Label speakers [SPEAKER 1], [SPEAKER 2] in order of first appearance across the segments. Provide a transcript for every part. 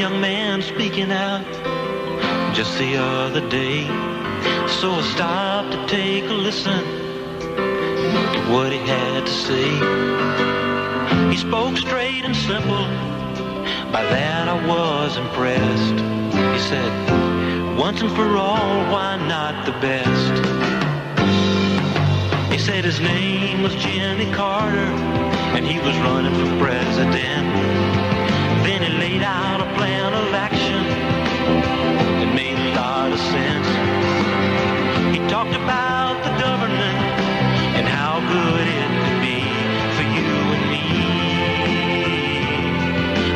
[SPEAKER 1] young man speaking out just the other day. So I stopped to take a listen to what he had to say. He spoke straight and simple. By that I was impressed. He said, once and for all, why not the best? He said his name was Jimmy Carter, and he was running for president. Then he laid out a plan of action that made a lot of sense. He talked about the government and how good it could be for you and me.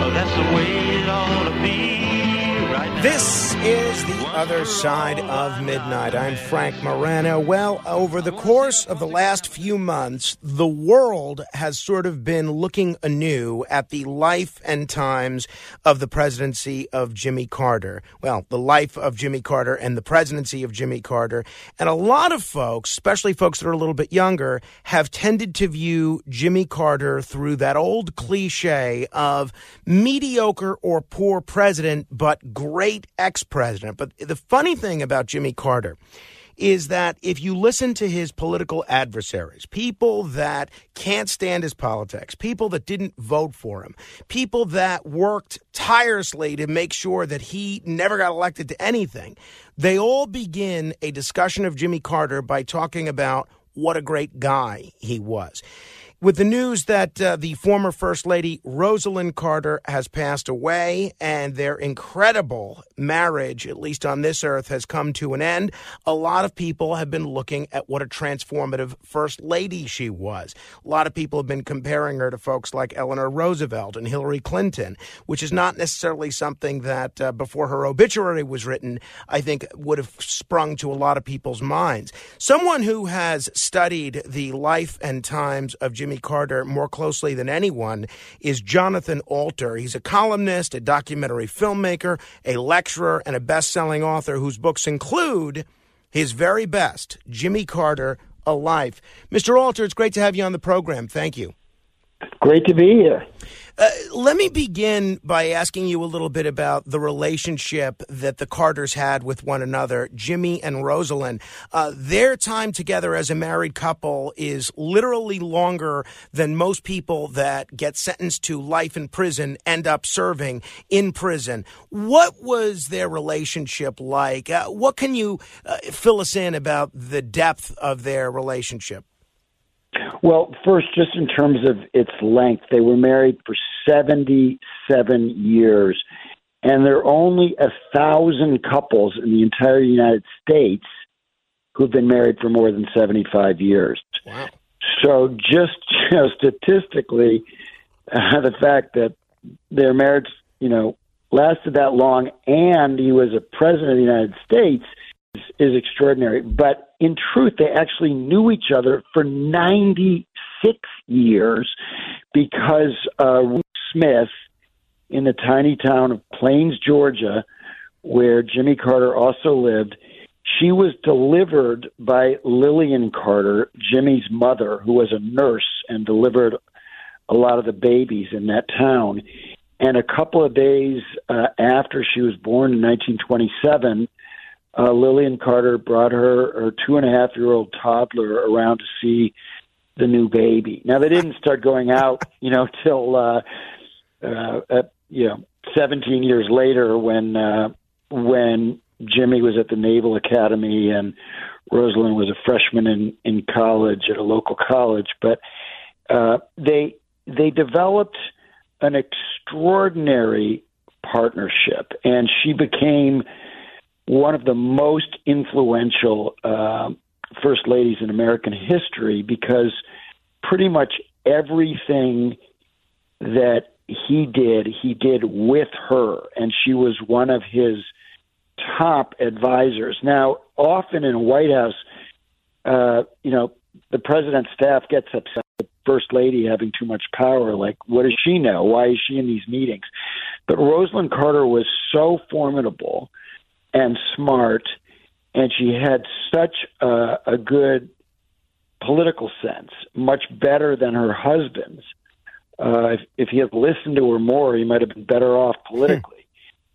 [SPEAKER 1] Oh, that's the way it ought to be.
[SPEAKER 2] This is the other side of midnight. I'm Frank Morano. Well, over the course of the last few months, the world has sort of been looking anew at the life and times of the presidency of Jimmy Carter. Well, the life of Jimmy Carter and the presidency of Jimmy Carter. And a lot of folks, especially folks that are a little bit younger, have tended to view Jimmy Carter through that old cliche of mediocre or poor president, but great ex president. But the funny thing about Jimmy Carter is that if you listen to his political adversaries, people that can't stand his politics, people that didn't vote for him, people that worked tirelessly to make sure that he never got elected to anything, they all begin a discussion of Jimmy Carter by talking about what a great guy he was. With the news that uh, the former First Lady Rosalynn Carter has passed away and their incredible marriage, at least on this earth, has come to an end, a lot of people have been looking at what a transformative First Lady she was. A lot of people have been comparing her to folks like Eleanor Roosevelt and Hillary Clinton, which is not necessarily something that uh, before her obituary was written, I think would have sprung to a lot of people's minds. Someone who has studied the life and times of Jimmy Carter more closely than anyone is Jonathan Alter. He's a columnist, a documentary filmmaker, a lecturer, and a best selling author whose books include his very best, Jimmy Carter, A Life. Mr. Alter, it's great to have you on the program. Thank you.
[SPEAKER 3] Great to be here.
[SPEAKER 2] Uh, let me begin by asking you a little bit about the relationship that the Carters had with one another, Jimmy and Rosalynn. Uh, their time together as a married couple is literally longer than most people that get sentenced to life in prison end up serving in prison. What was their relationship like? Uh, what can you uh, fill us in about the depth of their relationship?
[SPEAKER 3] Well, first, just in terms of its length, they were married for 77 years, and there are only a thousand couples in the entire United States who've been married for more than 75 years.
[SPEAKER 2] Wow.
[SPEAKER 3] So, just you know, statistically, uh, the fact that their marriage, you know, lasted that long, and he was a president of the United States is, is extraordinary. But in truth, they actually knew each other for 96 years because uh, Ruth Smith, in the tiny town of Plains, Georgia, where Jimmy Carter also lived, she was delivered by Lillian Carter, Jimmy's mother, who was a nurse and delivered a lot of the babies in that town. And a couple of days uh, after she was born in 1927, uh, Lillian Carter brought her her two and a half year old toddler around to see the new baby. Now they didn't start going out, you know, till uh, uh, uh, you know, 17 years later when uh, when Jimmy was at the Naval Academy and Rosalynn was a freshman in in college at a local college. But uh, they they developed an extraordinary partnership, and she became one of the most influential uh, first ladies in American history because pretty much everything that he did, he did with her, and she was one of his top advisors. Now, often in a White House, uh, you know, the president's staff gets upset the first lady having too much power. Like, what does she know? Why is she in these meetings? But Rosalynn Carter was so formidable and smart, and she had such a, a good political sense, much better than her husband's. Uh, if, if he had listened to her more, he might have been better off politically.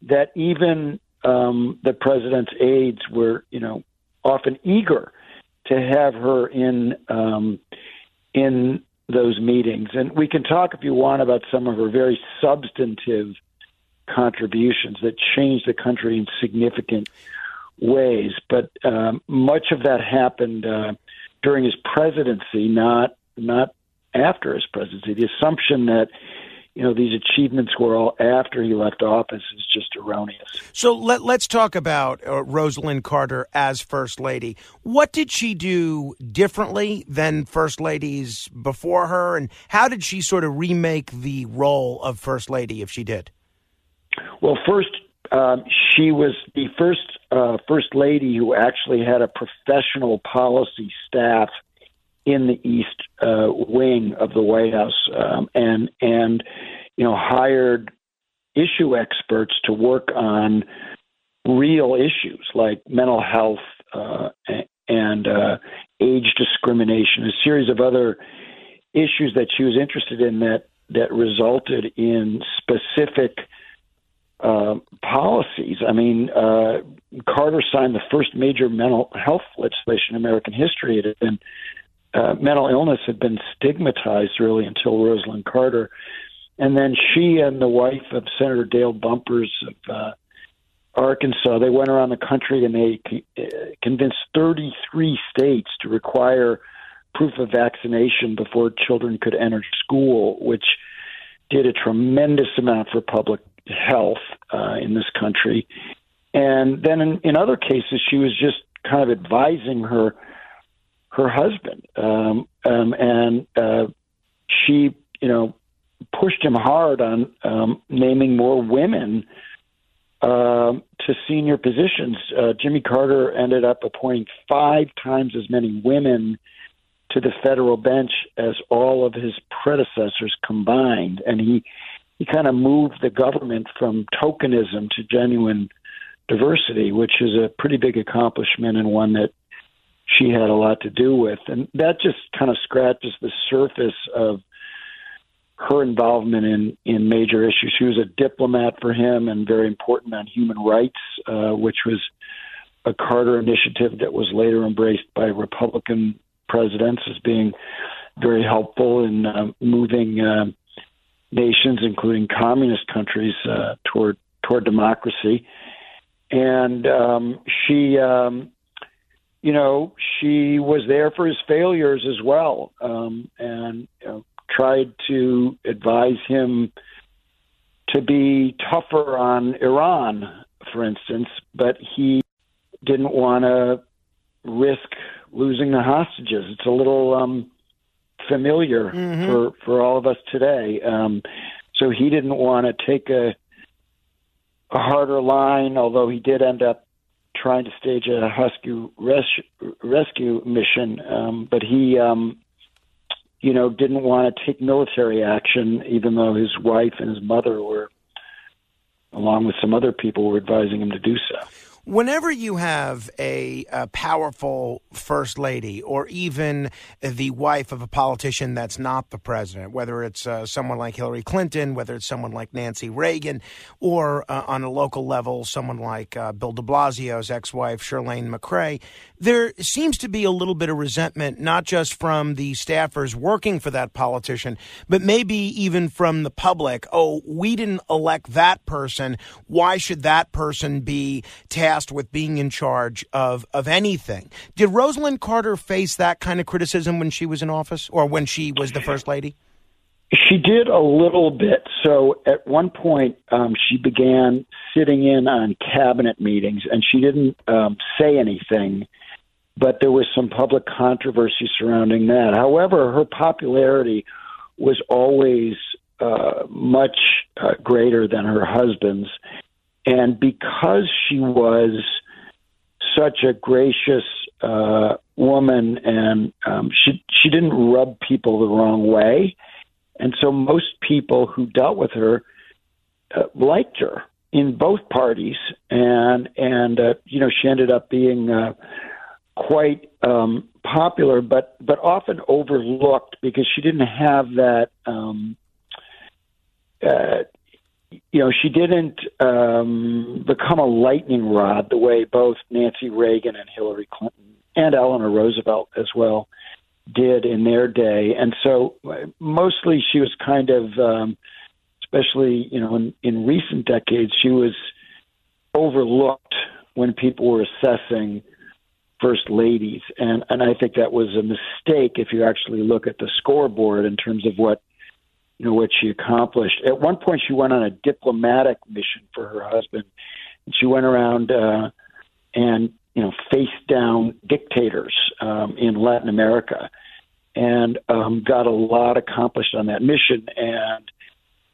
[SPEAKER 3] that even um, the president's aides were, you know, often eager to have her in um, in those meetings. And we can talk if you want about some of her very substantive contributions that changed the country in significant ways. But um, much of that happened uh, during his presidency, not not after his presidency. The assumption that you know these achievements were all after he left office is just erroneous.
[SPEAKER 2] So let, let's talk about uh, Rosalynn Carter as first lady. What did she do differently than first ladies before her, and how did she sort of remake the role of first lady if she did?
[SPEAKER 3] Well, first, um, she was the first uh, first lady who actually had a professional policy staff in the East uh, Wing of the White House, um, and and you know hired issue experts to work on real issues like mental health uh, and uh, age discrimination, a series of other issues that she was interested in that that resulted in specific uh, policies. I mean, uh, Carter signed the first major mental health legislation in American history. It had been uh, mental illness had been stigmatized really until Rosalynn Carter, and then she and the wife of Senator Dale Bumpers of uh, Arkansas, they went around the country and they uh, convinced 33 states to require proof of vaccination before children could enter school, which did a tremendous amount for public health uh, in this country. And then in, in other cases, she was just kind of advising her her husband, um, um, and uh, she, you know, pushed him hard on um, naming more women uh, to senior positions. Uh, Jimmy Carter ended up appointing five times as many women to the federal bench as all of his predecessors combined, and he he kind of moved the government from tokenism to genuine diversity, which is a pretty big accomplishment and one that she had a lot to do with. And that just kind of scratches the surface of her involvement in, in major issues. She was a diplomat for him and very important on human rights, uh, which was a Carter initiative that was later embraced by Republican presidents as being very helpful in uh, moving uh, nations, including communist countries, uh, toward toward democracy. And um, she, um, you know, she was there for his failures as well, um, and you know, tried to advise him to be tougher on Iran, for instance. But he didn't want to risk losing the hostages. It's a little um, familiar mm-hmm. for for all of us today. Um, so he didn't want to take a a harder line, although he did end up trying to stage a rescue res- rescue mission. Um, but he, um, you know, didn't want to take military action, even though his wife and his mother were, along with some other people, were advising him to do so.
[SPEAKER 2] Whenever you have a, a, powerful first lady or even the wife of a politician that's not the president, whether it's uh, someone like Hillary Clinton, whether it's someone like Nancy Reagan, or uh, on a local level, someone like uh, Bill de Blasio's ex wife, Chirlane McCray, there seems to be a little bit of resentment, not just from the staffers working for that politician, but maybe even from the public. Oh, we didn't elect that person. Why should that person be tasked? Tasked with being in charge of, of anything. Did Rosalynn Carter face that kind of criticism when she was in office or when she was the first lady?
[SPEAKER 3] She did a little bit. So at one point, um, she began sitting in on cabinet meetings, and she didn't um, say anything, but there was some public controversy surrounding that. However, her popularity was always uh, much uh, greater than her husband's, and because she was such a gracious uh, woman, and um, she she didn't rub people the wrong way and so most people who dealt with her uh, liked her in both parties, and and uh, you know she ended up being uh, quite um, popular, but but often overlooked because she didn't have that. Um, uh, you know, she didn't um, become a lightning rod the way both Nancy Reagan and Hillary Clinton and Eleanor Roosevelt as well did in their day. And so mostly she was kind of, um, especially, you know, in, in recent decades, she was overlooked when people were assessing first ladies. And, and I think that was a mistake if you actually look at the scoreboard in terms of what, you know, what she accomplished. At one point, she went on a diplomatic mission for her husband. And she went around, uh, and you know, face down dictators um, in Latin America, and um, got a lot accomplished on that mission. And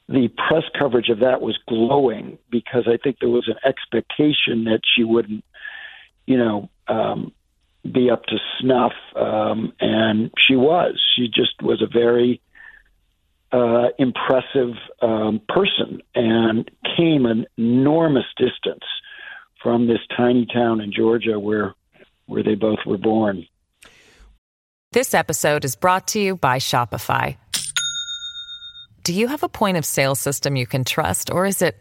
[SPEAKER 3] the press coverage of that was glowing because I think there was an expectation that she wouldn't, you know, um, be up to snuff, um, and she was. She just was a very uh, impressive um, person and came an enormous distance from this tiny town in Georgia where where they both were born.
[SPEAKER 4] This episode is brought to you by Shopify. Do you have a point of sale system you can trust or is it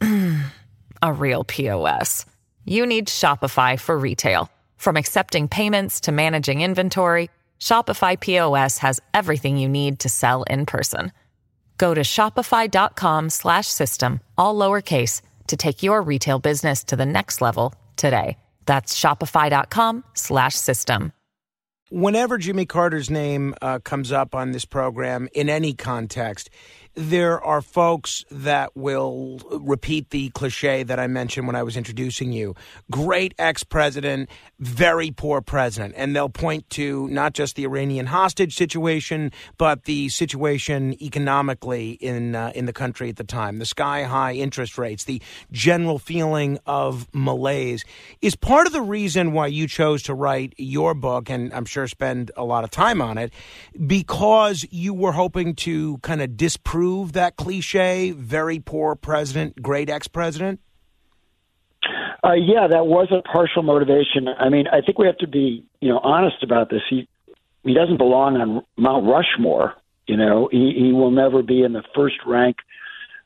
[SPEAKER 4] a real POS? You need Shopify for retail. From accepting payments to managing inventory, Shopify POS has everything you need to sell in person. Go to shopify.com/system all lowercase to take your retail business to the next level today. That's shopify.com slash system.
[SPEAKER 2] Whenever Jimmy Carter's name uh, comes up on this program in any context, there are folks that will repeat the cliche that I mentioned when I was introducing you. Great ex president, very poor president. And they'll point to not just the Iranian hostage situation, but the situation economically in, uh, in the country at the time, the sky high interest rates, the general feeling of malaise. Is part of the reason why you chose to write your book, and I'm sure spend a lot of time on it, because you were hoping to kind of disprove prove that cliche? Very poor president, great ex president?
[SPEAKER 3] Uh, yeah, that was a partial motivation. I mean, I think we have to be, you know, honest about this. He he doesn't belong on Mount Rushmore. You know, he, he will never be in the first rank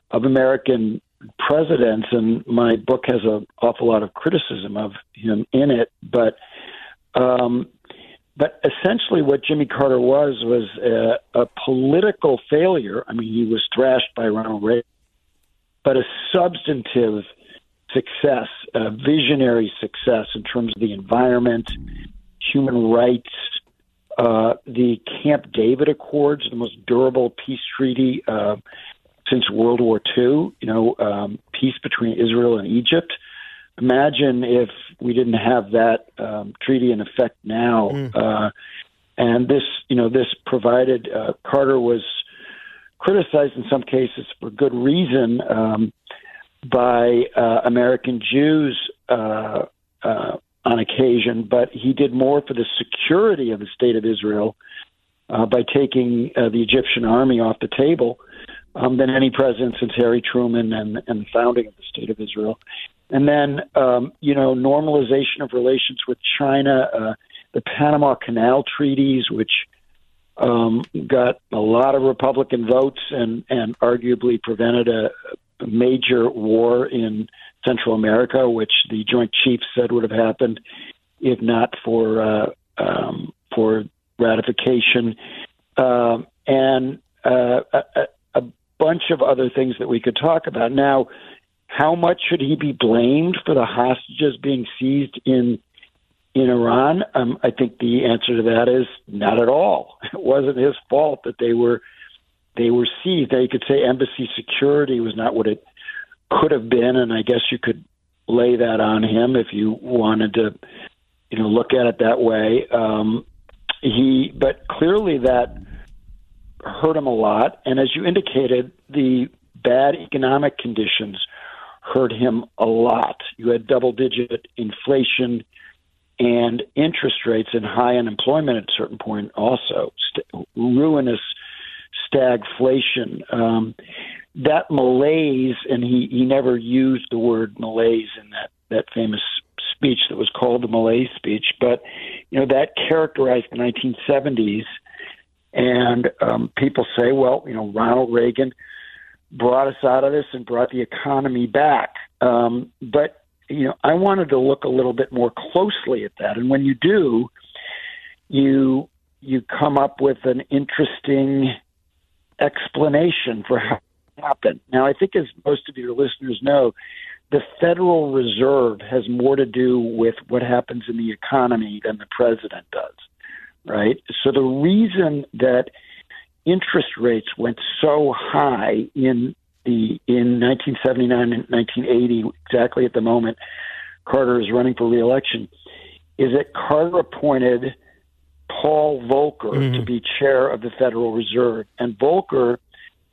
[SPEAKER 3] of American presidents. And my book has an awful lot of criticism of him in it. But um, but essentially, what Jimmy Carter was was a, a political failure. I mean, he was thrashed by Ronald Reagan, but a substantive success, a visionary success in terms of the environment, human rights, uh, the Camp David Accords, the most durable peace treaty uh, since World War II. You know, um, peace between Israel and Egypt imagine if we didn't have that um, treaty in effect now. Mm. Uh, and this, you know, this provided uh, Carter was criticized in some cases for good reason um, by uh, American Jews uh, uh, on occasion, but he did more for the security of the state of Israel uh, by taking uh, the Egyptian army off the table. Um, than any president since Harry Truman and, and the founding of the state of Israel. And then, um, you know, normalization of relations with China, uh, the Panama Canal treaties, which um, got a lot of Republican votes and, and arguably prevented a, major war in Central America, which the Joint Chiefs said would have happened if not for uh, um, for ratification, uh, and uh, a, a bunch of other things that we could talk about. Now, how much should he be blamed for the hostages being seized in in Iran? Um, I think the answer to that is not at all. It wasn't his fault that they were they were seized. Now you could say embassy security was not what it could have been, and I guess you could lay that on him if you wanted to, you know, look at it that way. Um, he, but clearly that hurt him a lot, and as you indicated, the bad economic conditions hurt him a lot. You had double-digit inflation and interest rates and high unemployment at a certain point also. St- ruinous stagflation. Um, that malaise and he, he never used the word malaise in that, that famous speech that was called the malaise speech but you know that characterized the 1970s and um, people say well you know ronald reagan brought us out of this and brought the economy back um, but you know, I wanted to look a little bit more closely at that. And when you do, you you come up with an interesting explanation for how it happened. Now, I think as most of your listeners know, the Federal Reserve has more to do with what happens in the economy than the president does, right? So the reason that interest rates went so high in the in 1979 and 1980, exactly at the moment Carter is running for reelection, is that Carter appointed Paul Volcker mm-hmm. to be chair of the Federal Reserve, and Volcker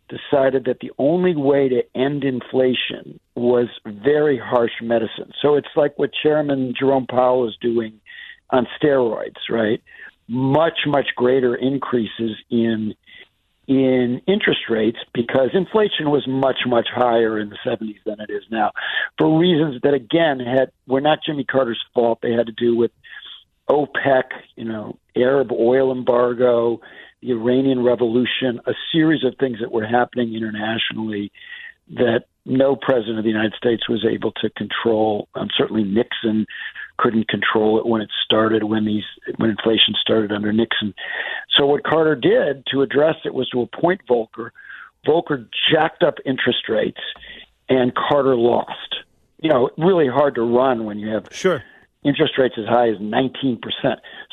[SPEAKER 3] decided that the only way to end inflation was very harsh medicine. So it's like what Chairman Jerome Powell is doing on steroids, right? Much, much greater increases in in interest rates because inflation was much much higher in the 70s than it is now for reasons that again had were not Jimmy Carter's fault. They had to do with OPEC you know Arab oil embargo the Iranian revolution a series of things that were happening internationally that no president of the United States was able to control. Um, certainly Nixon couldn't control it when it started when these when inflation started under Nixon. So what Carter did to address it was to appoint Volcker. Volcker jacked up interest rates, and Carter lost. You know, really hard to run when you have
[SPEAKER 2] sure
[SPEAKER 3] interest rates as high as 19%.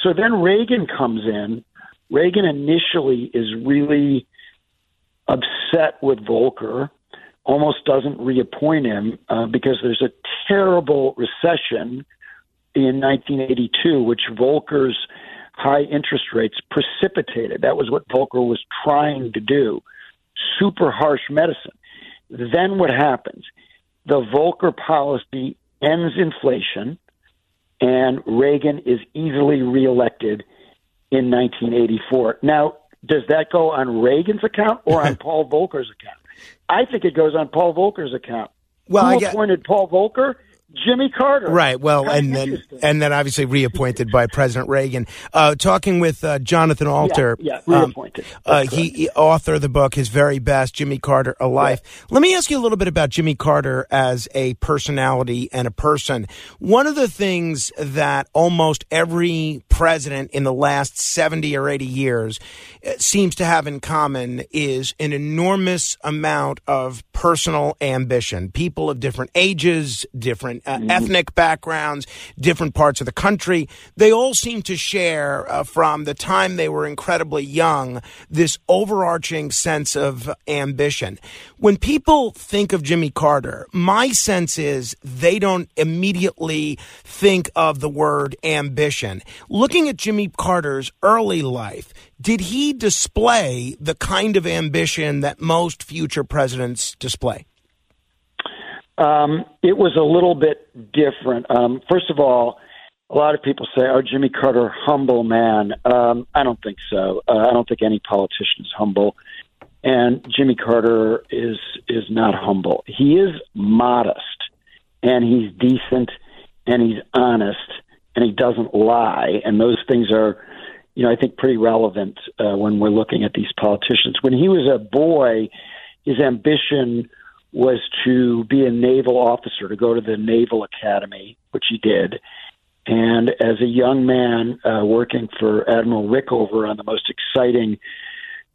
[SPEAKER 3] So then Reagan comes in. Reagan initially is really upset with Volcker, almost doesn't reappoint him uh, because there's a terrible recession in 1982, which Volcker's high interest rates precipitated. That was what Volcker was trying to do. Super harsh medicine. Then what happens? The Volcker policy ends inflation, and Reagan is easily reelected in 1984. Now, does that go on Reagan's account or on Paul Volcker's account? I think it goes on Paul Volcker's account. Well, Who I appointed Paul Volcker? Jimmy Carter.
[SPEAKER 2] Right. Well, and then and then obviously reappointed by President Reagan. Uh, talking with uh, Jonathan Alter.
[SPEAKER 3] Yeah, yeah reappointed.
[SPEAKER 2] Um, uh, he, he author of the book His Very Best, Jimmy Carter, A Life. Yeah. Let me ask you a little bit about Jimmy Carter as a personality and a person. One of the things that almost every president in the last 70 or 80 years uh, seems to have in common is an enormous amount of personal ambition. People of different ages, different uh, mm-hmm. ethnic backgrounds, different parts of the country. They all seem to share uh, from the time they were incredibly young this overarching sense of ambition. When people think of Jimmy Carter, my sense is they don't immediately think of the word ambition. Looking at Jimmy Carter's early life, did he display the kind of ambition that most future presidents display?
[SPEAKER 3] Um, it was a little bit different. Um, first of all, a lot of people say, "Oh, Jimmy Carter, humble man." Um, I don't think so. Uh, I don't think any politician is humble, and Jimmy Carter is is not humble. He is modest, and he's decent, and he's honest, and he doesn't lie, and those things are, you know, I think pretty relevant uh, when we're looking at these politicians. When he was a boy, his ambition was to be a naval officer, to go to the Naval Academy, which he did. And as a young man uh, working for Admiral Rickover on the most exciting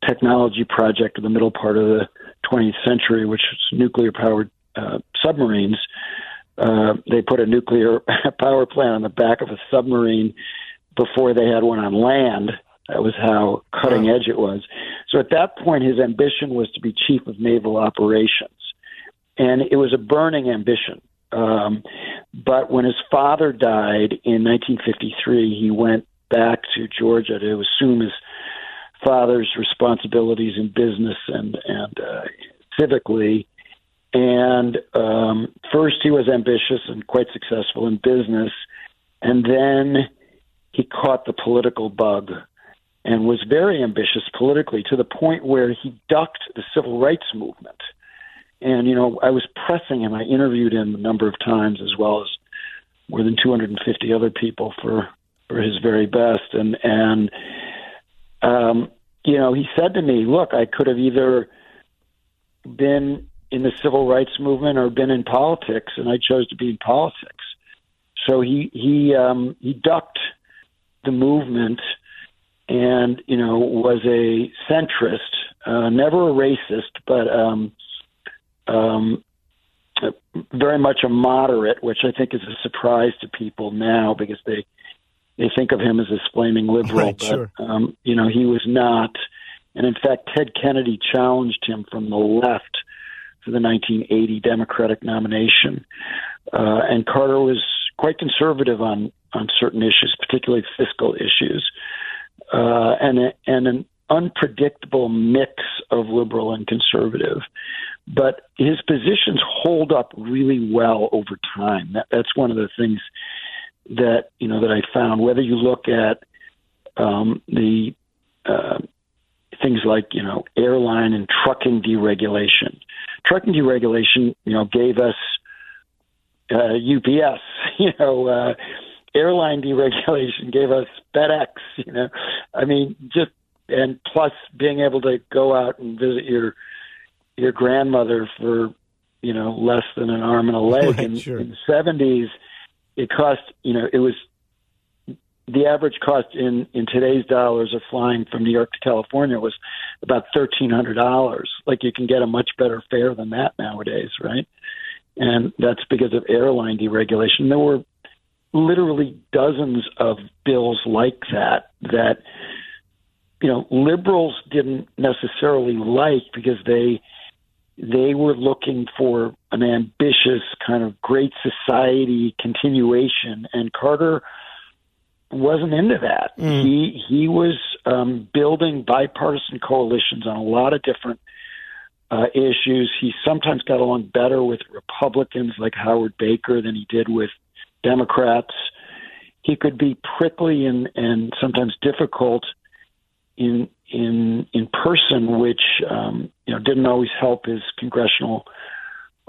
[SPEAKER 3] technology project of the middle part of the 20th century, which was nuclear powered uh, submarines, uh, they put a nuclear power plant on the back of a submarine before they had one on land. That was how cutting edge it was. So at that point, his ambition was to be chief of naval operations, and it was a burning ambition. Um, but when his father died in 1953, he went back to Georgia to assume his father's responsibilities in business and and uh, civically. And um, first, he was ambitious and quite successful in business, and then he caught the political bug and was very ambitious politically to the point where he ducked the civil rights movement. And you know, I was pressing him. I interviewed him a number of times, as well as more than 250 other people for for his very best. And and um, you know, he said to me, "Look, I could have either been in the civil rights movement or been in politics, and I chose to be in politics." So he he um, he ducked the movement, and you know, was a centrist, uh, never a racist, but um, um, very much a moderate, which I think is a surprise to people now because they they think of him as this flaming liberal,
[SPEAKER 2] right,
[SPEAKER 3] but
[SPEAKER 2] sure.
[SPEAKER 3] um, you know he was not. And in fact, Ted Kennedy challenged him from the left for the 1980 Democratic nomination, uh, and Carter was quite conservative on on certain issues, particularly fiscal issues, uh, and and an unpredictable mix of liberal and conservative. But his positions hold up really well over time. That, that's one of the things that you know that I found. Whether you look at um, the uh, things like you know airline and trucking deregulation, trucking deregulation, you know, gave us uh, UPS, you know. Uh, airline deregulation gave us FedEx, you know. I mean, just and plus being able to go out and visit your your grandmother for you know less than an arm and a leg
[SPEAKER 2] Right,
[SPEAKER 3] in,
[SPEAKER 2] sure.
[SPEAKER 3] in the seventies it cost you know it was the average cost in in today's dollars of flying from New York to California was about thirteen hundred dollars. Like you can get a much better fare than that nowadays, right? And that's because of airline deregulation. There were literally dozens of bills like that that you know liberals didn't necessarily like because they they were looking for an ambitious kind of great society continuation and Carter wasn't into that. He he was um, building bipartisan coalitions on a lot of different uh, issues. He sometimes got along better with Republicans like Howard Baker than he did with Democrats. He could be prickly and, and sometimes difficult in in in person, which um, you know didn't always help his congressional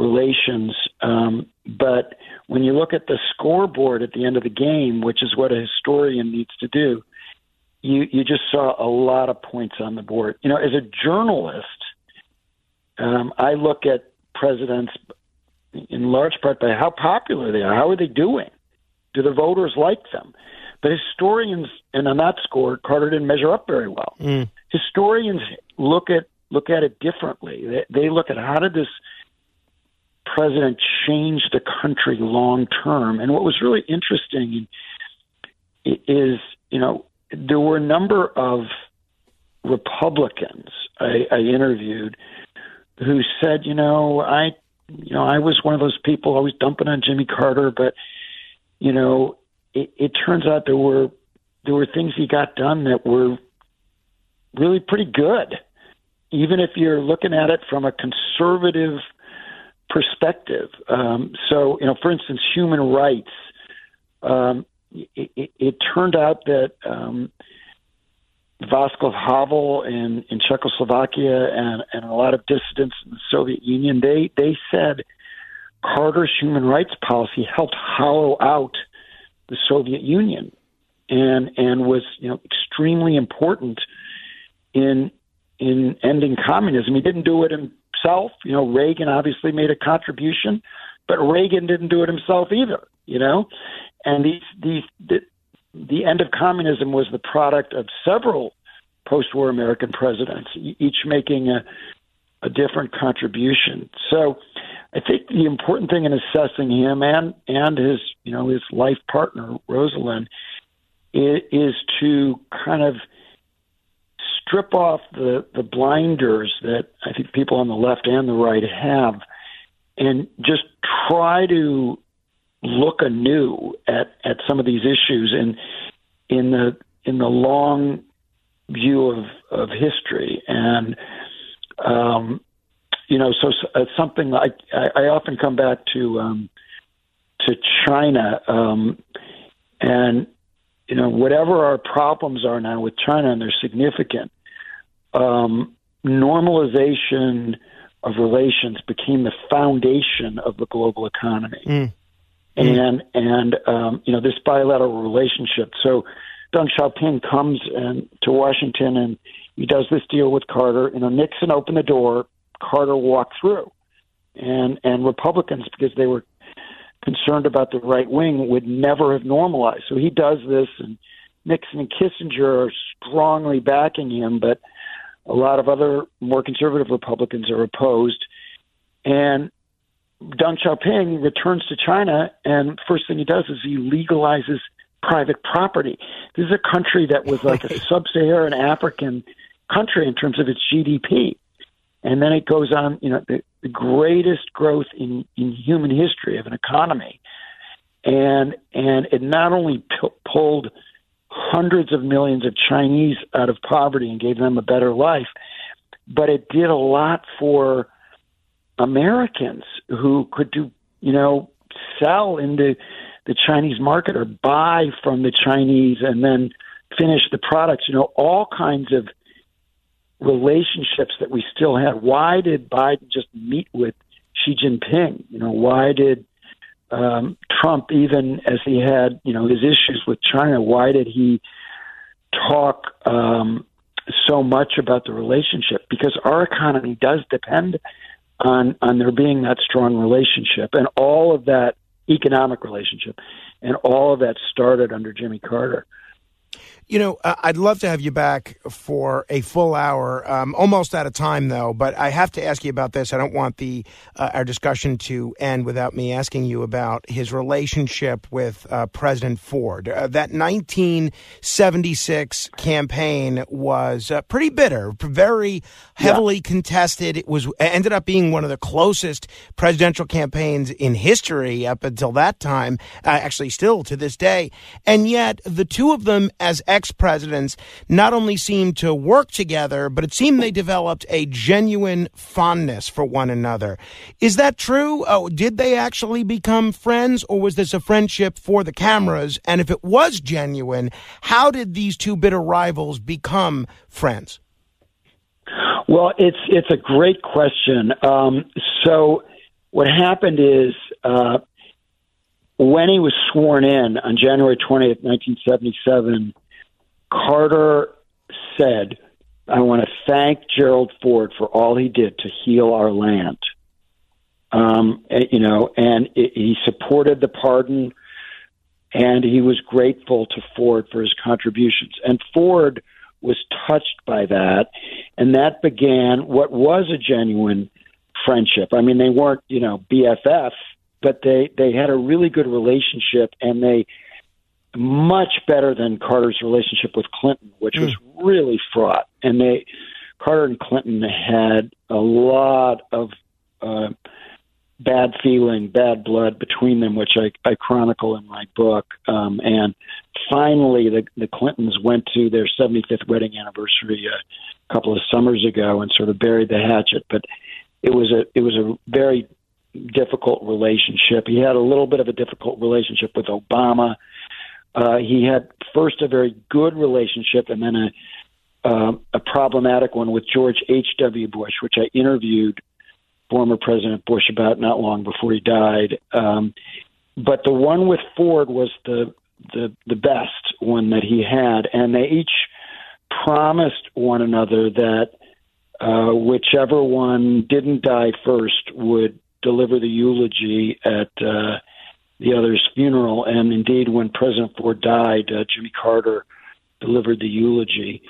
[SPEAKER 3] relations. Um, but when you look at the scoreboard at the end of the game, which is what a historian needs to do, you you just saw a lot of points on the board. You know, as a journalist, um, I look at presidents in large part by how popular they are. How are they doing? Do the voters like them? But historians, and on that score, Carter didn't measure up very well. Historians look at look at it differently. They, they look at how did this president change the country long term. And what was really interesting is, you know, there were a number of Republicans I, I interviewed who said, you know, I, you know, I was one of those people always dumping on Jimmy Carter, but you know, it, it turns out there were there were things he got done that were really pretty good, even if you're looking at it from a conservative perspective. Um, so, you know, for instance, human rights. Um, it, it, it turned out that um, Václav Havel in, in Czechoslovakia and, and a lot of dissidents in the Soviet Union, they they said Carter's human rights policy helped hollow out the Soviet Union and and was you know extremely important in in ending communism. He didn't do it himself. You know, Reagan obviously made a contribution, but Reagan didn't do it himself either. You know, and these these the, the end of communism was the product of several post-war American presidents, each making a a different contribution. So, I think the important thing in assessing him and and his you know his life partner Rosalynn is, is to kind of strip off the the blinders that I think people on the left and the right have, and just try to look anew at at some of these issues and in the in the long view of of history. And um you know so uh, something like I, I often come back to um to China um and you know whatever our problems are now with China and they're significant um normalization of relations became the foundation of the global economy
[SPEAKER 2] Mm.
[SPEAKER 3] and and um, you know this bilateral relationship. So Deng Xiaoping comes and to Washington and he does this deal with Carter. You know Nixon opened the door, Carter walked through, and and Republicans because they were concerned about the right wing would never have normalized. So he does this, and Nixon and Kissinger are strongly backing him, but a lot of other more conservative Republicans are opposed. And Deng Xiaoping returns to China, and first thing he does is he legalizes private property. This is a country that was like a sub-Saharan African country in terms of its GDP, and then it goes on. You know, the, the greatest growth in in human history of an economy, and and it not only p- pulled hundreds of millions of Chinese out of poverty and gave them a better life, but it did a lot for Americans who could do, you know, sell into the Chinese market or buy from the Chinese and then finish the products, you know, all kinds of relationships that we still had. Why did Biden just meet with Xi Jinping? You know, why did um, Trump, even as he had, you know, his issues with China, why did he talk um, so much about the relationship? Because our economy does depend on on there being that strong relationship, and all of that economic relationship, and all of that started under Jimmy Carter.
[SPEAKER 2] You know, uh, I'd love to have you back for a full hour. Um, almost out of time, though, but I have to ask you about this. I don't want the uh, our discussion to end without me asking you about his relationship with uh, President Ford. Uh, that 1976 campaign was uh, pretty bitter, very heavily yeah. contested. It was ended up being one of the closest presidential campaigns in history up until that time. Uh, actually, still to this day, and yet the two of them as ex presidents not only seemed to work together, but it seemed they developed a genuine fondness for one another. Is that true? Oh, did they actually become friends, or was this a friendship for the cameras? And if it was genuine, how did these two bitter rivals become friends?
[SPEAKER 3] Well, it's it's a great question. Um, so, what happened is uh, when he was sworn in on January twentieth, nineteen seventy seven. Carter said, I want to thank Gerald Ford for all he did to heal our land. Um, you know, and it, he supported the pardon and he was grateful to Ford for his contributions. And Ford was touched by that, and that began what was a genuine friendship. I mean, they weren't, you know, BFF, but they they had a really good relationship, and they much better than Carter's relationship with Clinton, which mm. was really fraught. And they, Carter and Clinton had a lot of uh, bad feeling, bad blood between them, which I, I chronicle in my book. Um, and finally, the, the Clintons went to their 75th wedding anniversary a couple of summers ago and sort of buried the hatchet. But it was a it was a very difficult relationship. He had a little bit of a difficult relationship with Obama uh, he had first a very good relationship and then a uh, a problematic one with George H. W. Bush, which I interviewed former President Bush about not long before he died. Um, but the one with Ford was the the the best one that he had, and they each promised one another that uh, whichever one didn't die first would deliver the eulogy at uh, the other's funeral. And indeed, when President Ford died, uh, Jimmy Carter delivered the eulogy,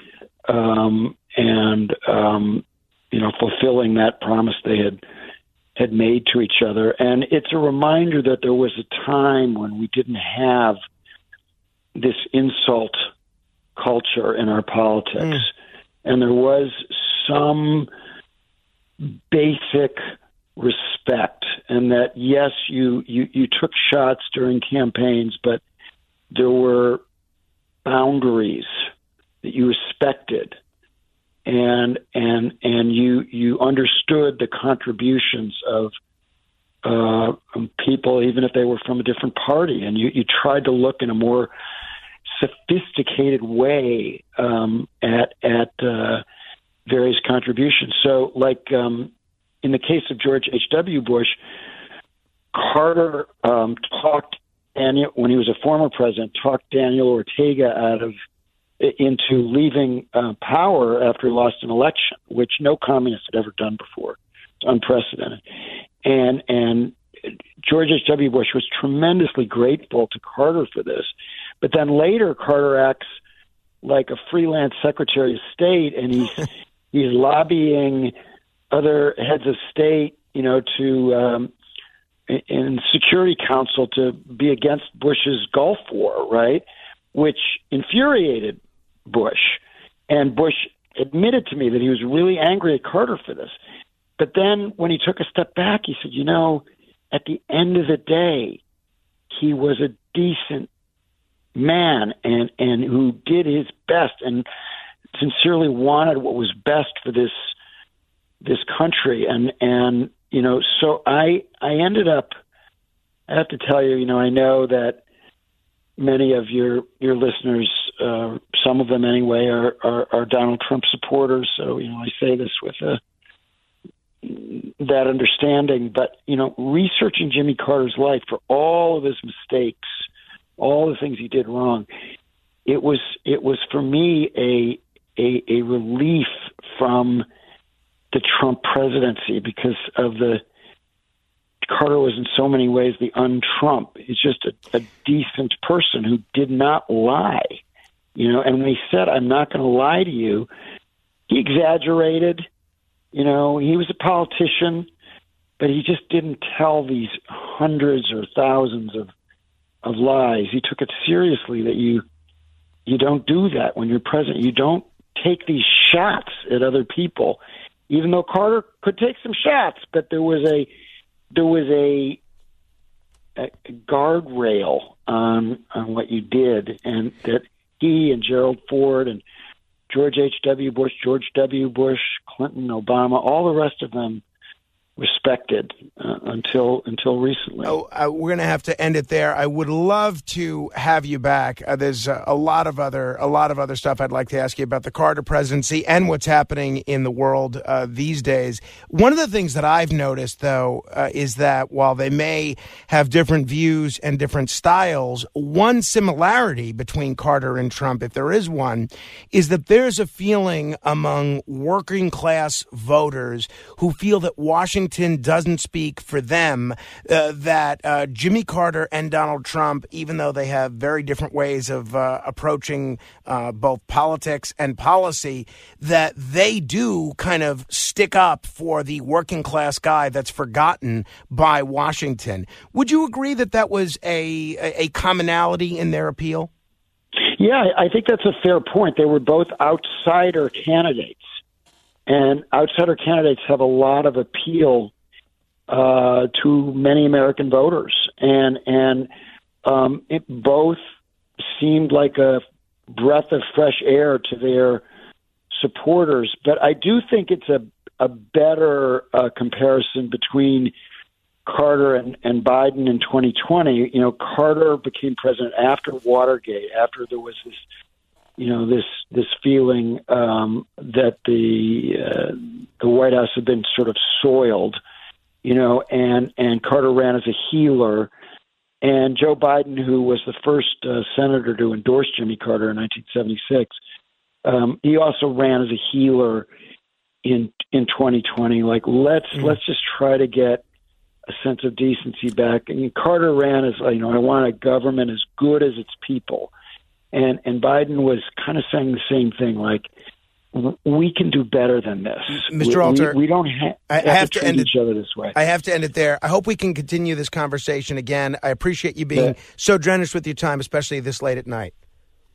[SPEAKER 3] um, and um, you know, fulfilling that promise they had had made to each other. And it's a reminder that there was a time when we didn't have this insult culture in our politics. Mm. and there was some basic respect, and that yes, you you you took shots during campaigns, but there were boundaries that you respected and and and you you understood the contributions of uh, people, even if they were from a different party, and you you tried to look in a more sophisticated way um, at at uh, various contributions. So, like um, in the case of George H. W. Bush, Carter um, talked Daniel when he was a former president talked Daniel Ortega out of into leaving uh, power after he lost an election, which no communist had ever done before. It's unprecedented. And and George H. W. Bush was tremendously grateful to Carter for this. But then later, Carter acts like a freelance Secretary of State, and he's he's lobbying other heads of state, you know, to um, in Security Council to be against Bush's Gulf War, right? Which infuriated Bush. And Bush admitted to me that he was really angry at Carter for this. But then when he took a step back, he said, you know, at the end of the day, he was a decent man and and who did his best and sincerely wanted what was best for this this country and and you know so i i ended up i have to tell you you know i know that many of your your listeners uh, some of them anyway, are, are, are Donald Trump supporters. So you know, I say this with a that understanding. But you know, researching Jimmy Carter's life for all of his mistakes, all the things he did wrong, it was it was for me a a, a relief from the Trump presidency because of the Carter was in so many ways the un-Trump. He's just a, a decent person who did not lie. You know, and when he said, I'm not going to lie to you, he exaggerated. You know, he was a politician, but he just didn't tell these hundreds or thousands of of lies. He took it seriously that you you don't do that when you're president. You don't take these shots at other people. Even though Carter could take some shots, but there was a there was a a guardrail on on what you did, and that he and Gerald Ford and George H.W. Bush, George W. Bush, Clinton, Obama, all the rest of them respected uh, until until recently.
[SPEAKER 2] Oh, uh, we're going to have to end it there. I would love to have you back. Uh, there's uh, a lot of other a lot of other stuff I'd like to ask you about the Carter presidency and what's happening in the world uh, these days. One of the things that I've noticed, though, uh, is that while they may have different views and different styles, one similarity between Carter and Trump, if there is one, is that there's a feeling among working class voters who feel that Washington Washington doesn't speak for them, uh, that uh, Jimmy Carter and Donald Trump, even though they have very different ways of uh, approaching uh, both politics and policy, that they do kind of stick up for the working class guy that's forgotten by Washington. Would you agree that that was a, a commonality in their appeal?
[SPEAKER 3] Yeah, I think that's a fair point. They were both outsider candidates. And outsider candidates have a lot of appeal uh, to many American voters, and and um, it both seemed like a breath of fresh air to their supporters. But I do think it's a a better uh, comparison between Carter and, and Biden in 2020. You know, Carter became president after Watergate, after there was this you know this this feeling um, that the uh, the White House had been sort of soiled, you know, and and Carter ran as a healer, and Joe Biden, who was the first uh, senator to endorse Jimmy Carter in 1976, um, he also ran as a healer in in 2020. Like let's mm. let's just try to get a sense of decency back. And Carter ran as you know I want a government as good as its people and and Biden was kind of saying the same thing, like we can do better than this.
[SPEAKER 2] Mr. We, Alter,
[SPEAKER 3] we, we don't ha- I have, have to, to end each it, other this way.
[SPEAKER 2] I have to end it there. I hope we can continue this conversation again. I appreciate you being yeah. so generous with your time, especially this late at night.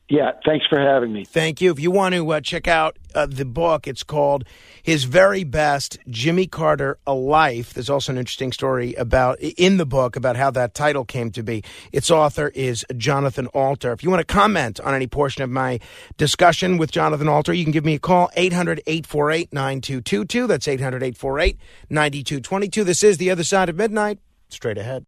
[SPEAKER 3] Yeah, thanks for having me.
[SPEAKER 2] Thank you. If you want to uh, check out uh, the book, it's called His Very Best Jimmy Carter A Life. There's also an interesting story about in the book about how that title came to be. Its author is Jonathan Alter. If you want to comment on any portion of my discussion with Jonathan Alter, you can give me a call 800-848-9222. That's 800-848-9222. This is The Other Side of Midnight. Straight ahead.